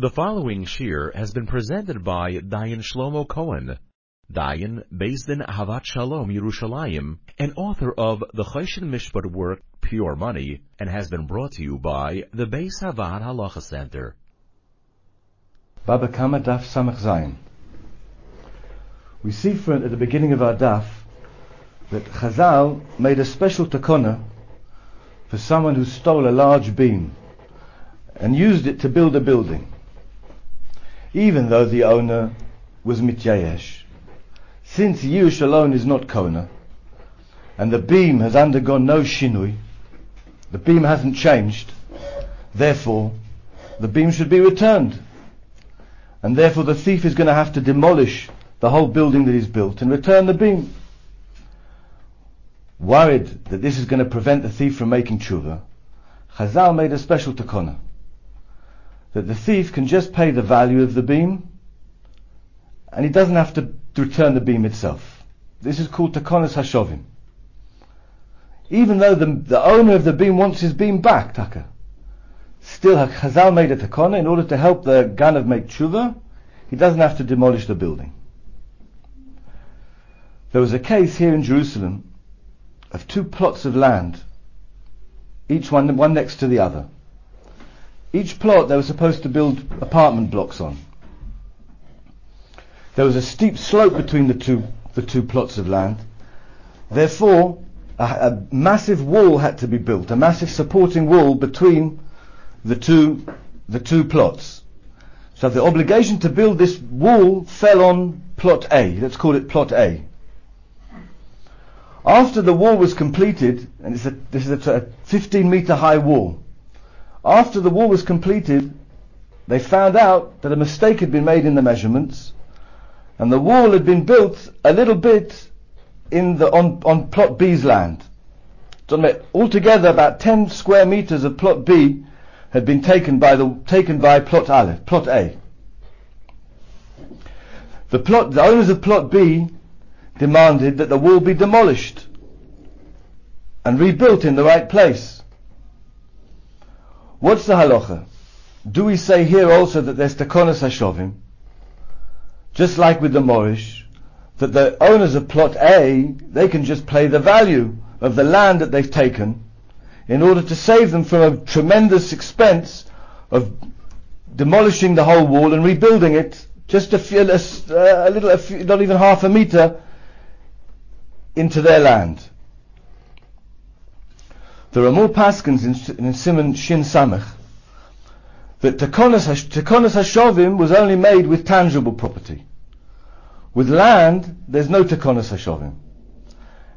The following shiur has been presented by Dayan Shlomo Cohen. Dayan, based in Havat Shalom, Yerushalayim, and author of the Choshen Mishpat work Pure Money, and has been brought to you by the Beis HaVaad Halacha Center. Baba Kama Daf Samach Zayin. We see from at the beginning of our daf that Chazal made a special takona for someone who stole a large beam and used it to build a building even though the owner was mityayesh. Since Yiush alone is not Kona, and the beam has undergone no shinui, the beam hasn't changed, therefore the beam should be returned. And therefore the thief is going to have to demolish the whole building that he's built and return the beam. Worried that this is going to prevent the thief from making tshuva, Chazal made a special takona that the thief can just pay the value of the beam and he doesn't have to return the beam itself. This is called takonas hashovim. Even though the, the owner of the beam wants his beam back, Taka, still Chazal made a takona in order to help the ganav make tshuva, he doesn't have to demolish the building. There was a case here in Jerusalem of two plots of land, each one, one next to the other. Each plot they were supposed to build apartment blocks on. There was a steep slope between the two, the two plots of land. Therefore, a, a massive wall had to be built, a massive supporting wall between the two, the two plots. So the obligation to build this wall fell on plot A. Let's call it plot A. After the wall was completed, and a, this is a, a 15 meter high wall, after the wall was completed, they found out that a mistake had been made in the measurements, and the wall had been built a little bit in the on, on plot B's land. So altogether, about 10 square meters of plot B had been taken by the taken by plot Aleph, plot A. The plot, the owners of plot B demanded that the wall be demolished and rebuilt in the right place. What's the halacha? Do we say here also that there's takonas hashovim, just like with the Morish, that the owners of plot A, they can just pay the value of the land that they've taken in order to save them from a tremendous expense of demolishing the whole wall and rebuilding it just a, few, a, a little, a few, not even half a meter into their land. There are more paskins in, in Simon Shin Samech that Takonas Hashovim was only made with tangible property. With land, there's no Takonas Hashovim.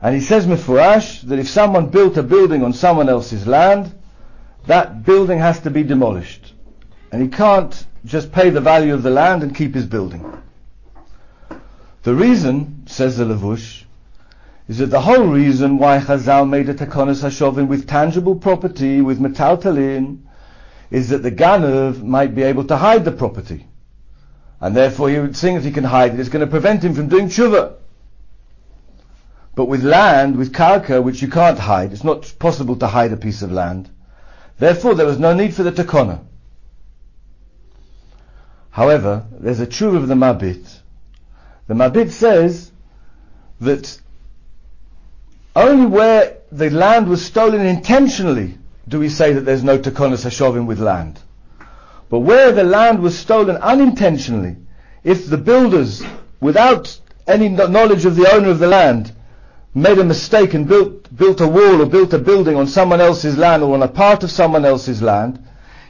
And he says Mefurash that if someone built a building on someone else's land, that building has to be demolished. And he can't just pay the value of the land and keep his building. The reason, says the Levush, is that the whole reason why Chazal made a Takonis Hashovim with tangible property, with metaltalin, is that the Ganav might be able to hide the property. And therefore he would think if he can hide it, it's going to prevent him from doing tshuva. But with land, with karka, which you can't hide, it's not possible to hide a piece of land. Therefore there was no need for the takona. However, there's a tshuva of the Mabit. The Mabit says that only where the land was stolen intentionally do we say that there's no takonas hashovim with land. But where the land was stolen unintentionally, if the builders, without any knowledge of the owner of the land, made a mistake and built, built a wall or built a building on someone else's land or on a part of someone else's land,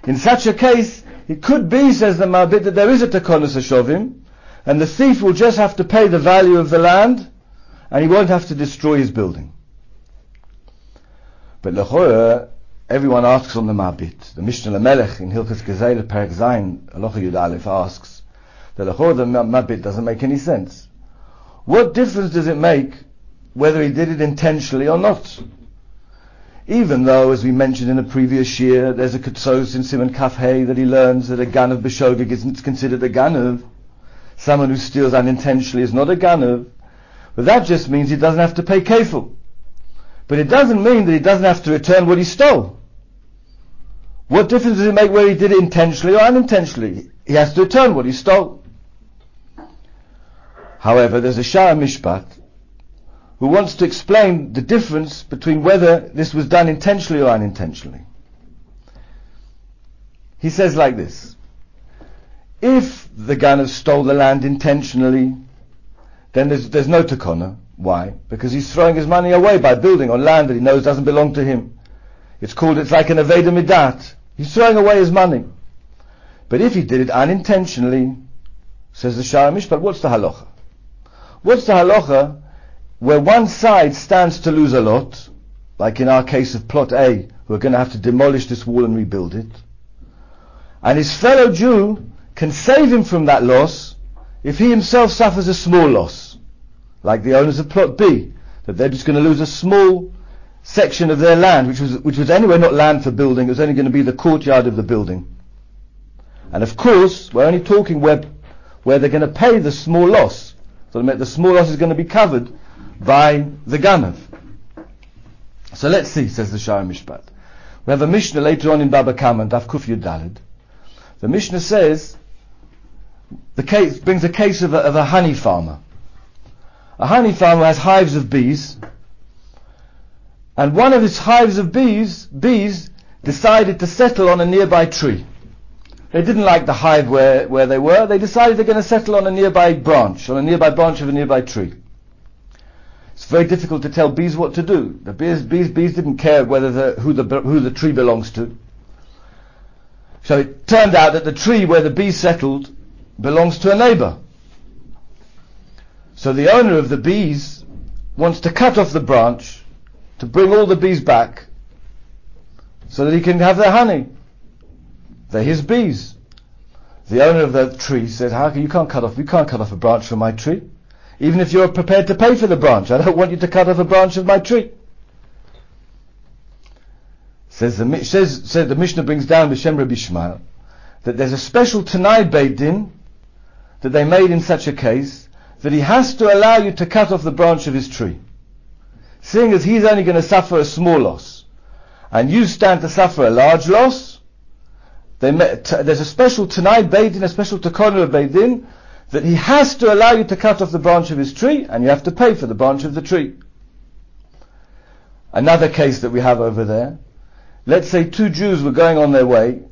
in such a case, it could be, says the Mabit, that there is a takonas hashovim, and the thief will just have to pay the value of the land, and he won't have to destroy his building. But lechora, everyone asks on the Mabit. The Mishneh Lamelech in Hilchas Gezel Perek Zayin, Alocha Yud Aleph asks, the lechora the Mabit doesn't make any sense. What difference does it make whether he did it intentionally or not? Even though, as we mentioned in the previous year, there's a Ketsos in Simon Kafhei that he learns that a Ganav Beshovig isn't considered a Ganav. Someone who steals unintentionally is not a Ganav. But that just means he doesn't have to pay kefil. But it doesn't mean that he doesn't have to return what he stole. What difference does it make whether he did it intentionally or unintentionally? he has to return what he stole. However, there's a Sha'ar Mishpat who wants to explain the difference between whether this was done intentionally or unintentionally. He says like this. If the Ganav stole the land intentionally, then there's, there's no takona. Why? Because he's throwing his money away by building on land that he knows doesn't belong to him. It's called, it's like an Aveda Midat. He's throwing away his money. But if he did it unintentionally, says the Sharamish, but what's the halacha? What's the halacha where one side stands to lose a lot, like in our case of plot A, who are going to have to demolish this wall and rebuild it, and his fellow Jew can save him from that loss if he himself suffers a small loss, like the owners of plot B, that they're just going to lose a small section of their land, which was, which was anyway not land for building, it was only going to be the courtyard of the building. And of course, we're only talking where, where they're going to pay the small loss. So the small loss is going to be covered by the Ganav. So let's see, says the Sha'ar Mishpat. We have a Mishnah later on in Baba Kama, Daf Kuf Dalid. The Mishnah says, the case, brings a case of a, of a honey farmer. A honey farmer has hives of bees, and one of his hives of bees, bees decided to settle on a nearby tree. They didn't like the hive where, where they were. They decided they're going to settle on a nearby branch, on a nearby branch of a nearby tree. It's very difficult to tell bees what to do. The bees, bees, bees didn't care whether the, who the, who the tree belongs to. So it turned out that the tree where the bees settled belongs to a neighbor. So the owner of the bees wants to cut off the branch to bring all the bees back so that he can have their honey. They're his bees. The owner of the tree says, how can you can't cut off, you can't cut off a branch from my tree. Even if you're prepared to pay for the branch, I don't want you to cut off a branch of my tree. Says the, says, says the Mishnah brings down B'Shem Rabbi Ishmael that there's a special Tanai Beit Din that they made in such a case that he has to allow you to cut off the branch of his tree. Seeing as he's only going to suffer a small loss and you stand to suffer a large loss, there's a special Tanai Beit Din, a special Takona Beit Din that he has to allow you to cut off the branch of his tree and you have to pay for the branch of the tree. Another case that we have over there, let's say two Jews were going on their way,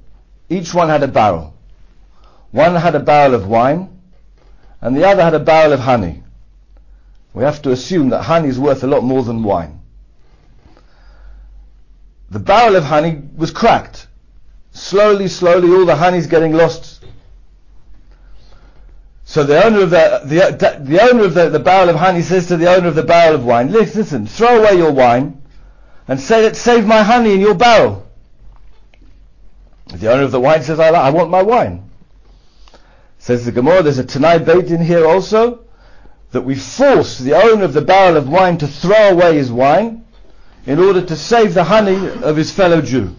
each one had a barrel. One had a barrel of wine and the other had a barrel of honey. We have to assume that honey is worth a lot more than wine. The barrel of honey was cracked. Slowly, slowly, all the honey is getting lost so the owner of the, the, the owner of the, the barrel of honey says to the owner of the barrel of wine, listen, throw away your wine and say save my honey in your barrel. The owner of the wine says, I, I want my wine. Says the Gemara, there's a Tanai Beit Din here also, that we force the owner of the barrel of wine to throw away his wine in order to save the honey of his fellow Jew.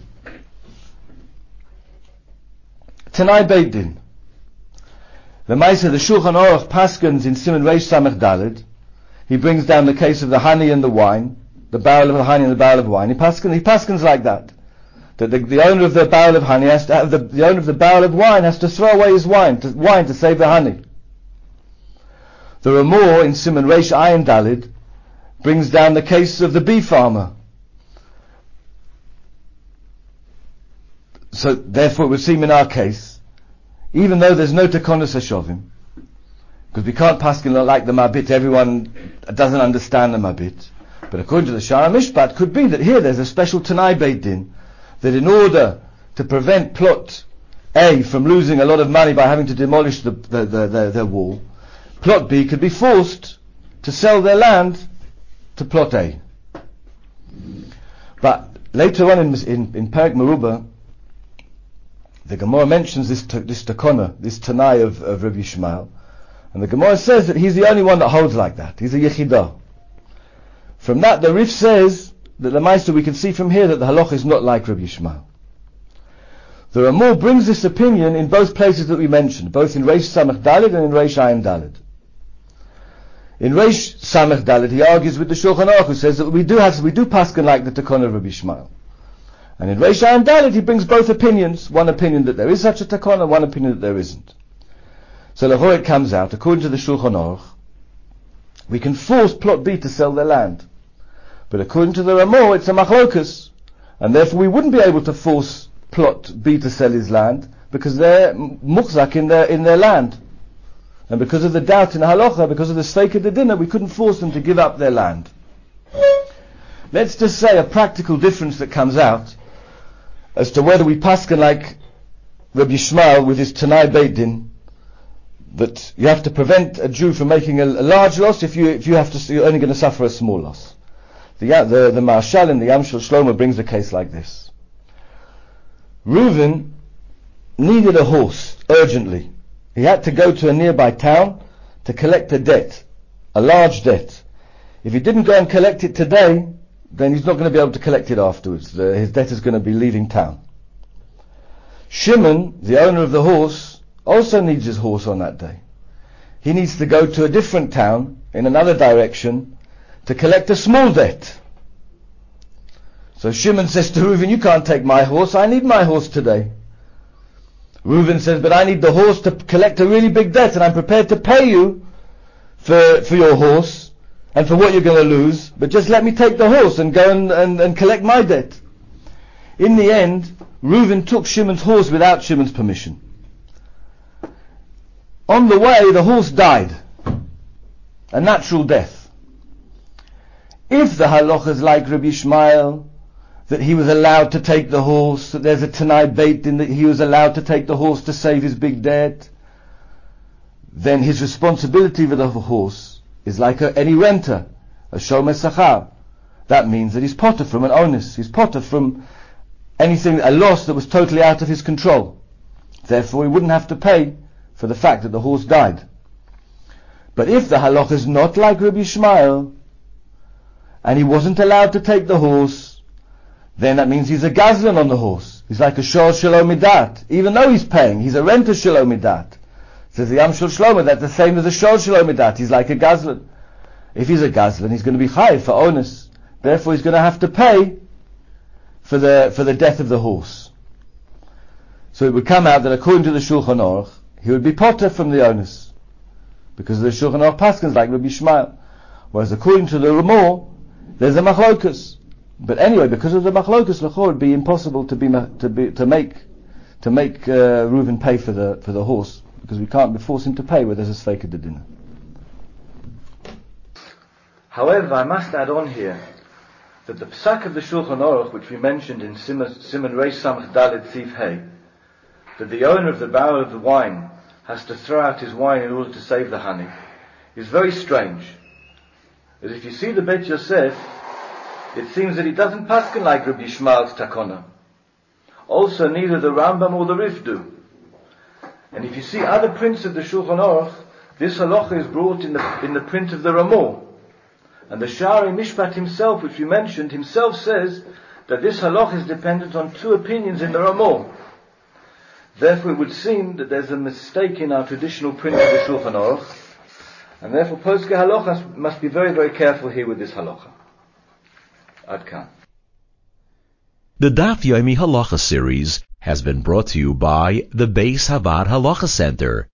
Tanai Beit Din. The Maisa, the Shulchan Aruch Paskins in Simon Reish Samech Dalid, he brings down the case of the honey and the wine, the barrel of the honey and the barrel of wine. He paskins, he paskins like that. That the, the, owner of the barrel of honey has to the, the owner of the barrel of wine has to throw away his wine, to, wine to save the honey. The Ramor in Simon Reish Ayin Dalid brings down the case of the bee farmer. So therefore it would seem in our case even though there's no Tekonis Hashovim, because we can't pass like the Mabit, everyone doesn't understand the Mabit. But according to the Sha'ar Mishpat, could be that here there's a special Tanai Beit Din, that in order to prevent plot A from losing a lot of money by having to demolish the, the, the, the, their wall, plot B could be forced to sell their land to plot A. But later on in, in, in Perak Meruba, the Gemara mentions this this takona, this tanai of, of Rabbi Yishmael, and the Gemara says that he's the only one that holds like that. He's a yechidah. From that, the Rif says that the Meister we can see from here that the halach is not like Rabbi Yishmael. The Ramor brings this opinion in both places that we mentioned, both in Reish Samach Dalid and in Reish Ayin Dalid. In Reish Samach Dalid, he argues with the Shulchan Aruch, who says that we do have, we do paskin like the Takona of Rabbi Yishmael. And in Reish and Dalit he brings both opinions, one opinion that there is such a takon one opinion that there isn't. So lechora it comes out, according to the Shulchan Aruch, we can force Plot B to sell their land. But according to the Ramah, it's a machlokas, and therefore we wouldn't be able to force Plot B to sell his land, because they're muhzak in their, in their land. And because of the doubt in halacha, because of the stake of the dinner, we couldn't force them to give up their land. Let's just say a practical difference that comes out as to whether we paskin like Rabbi Yishmael with his Tanai Beit Din, that you have to prevent a Jew from making a, a large loss if you if you have to you're only going to suffer a small loss. The uh, the the Maharshal in the Yam Shel Shlomo brings a case like this. Reuven needed a horse urgently. He had to go to a nearby town to collect a debt, a large debt. If he didn't go and collect it today, then he's not going to be able to collect it afterwards. The, his debt is going to be leaving town. Shimon, the owner of the horse, also needs his horse on that day. He needs to go to a different town in another direction to collect a small debt. So Shimon says to Reuven, you can't take my horse, I need my horse today. Reuven says, but I need the horse to collect a really big debt and I'm prepared to pay you for, for your horse and for what you're going to lose, but just let me take the horse and go and, and, and collect my debt. In the end, Reuven took Shimon's horse without Shimon's permission. On the way, the horse died. A natural death. If the halacha is like Rabbi Ishmael, that he was allowed to take the horse, that there's a Tanai Beit Din that he was allowed to take the horse to save his big debt, then his responsibility for the horse is like a, any renter, a shomer sachar. That means that he's potter from an onus. He's potter from anything, a loss that was totally out of his control. Therefore, he wouldn't have to pay for the fact that the horse died. But if the halach is not like Rabbi Ishmael, and he wasn't allowed to take the horse, then that means he's a gazlan on the horse. He's like a shor shalomidat. Even though he's paying, he's a renter shalomidat. Says the Yam Shel Shlomo, that's the same as a Shol Shlomidat. He's like a Gazlan. If he's a Gazlan, he's going to be high for onus. Therefore, he's going to have to pay for the, for the death of the horse. So it would come out that according to the Shulchan Aruch, he would be potter from the onus. Because the Shulchan Aruch Paskins like Rabbi Shmuel. Whereas according to the Ramah, there's a machlokus. But anyway, because of the machlokus, it would be impossible to be, to be, to make, to make, uh, Reuven pay for the, for the horse because we can't force him to pay where there's a sveika de dinner. However, I must add on here that the psak of the Shulchan Aruch, which we mentioned in Simon Samach Dalit Sif Hey, that the owner of the barrel of the wine has to throw out his wine in order to save the honey, is very strange. As if you see the Bet Yosef, it seems that he doesn't paskin like Rabbi Shmuel's takona. Also, neither the Rambam or the Rif do. And if you see other prints of the Shulchan Aruch, this halacha is brought in the, in the print of the Ramah. And the Shari Mishpat himself, which we mentioned, himself says that this halacha is dependent on two opinions in the Ramah. Therefore it would seem that there's a mistake in our traditional print of the Shulchan Aruch, and therefore Poske halacha must be very, very careful here with this halacha. Adkan. The Daf Yomi Halacha series has been brought to you by the Beis HaVaad Halacha Center.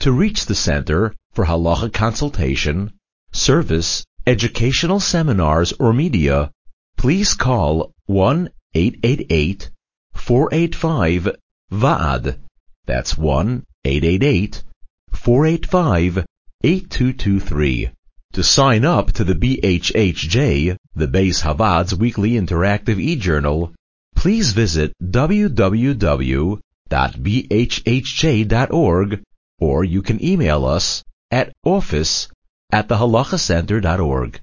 To reach the center for halacha consultation, service, educational seminars, or media, please call 1-888-485-VAAD. That's 1-888-485-8223. To sign up to the BHHJ, the Beis HaVaad's weekly interactive e-journal, please visit www.bhhj.org or you can email us at office at thehalakhacenter.org.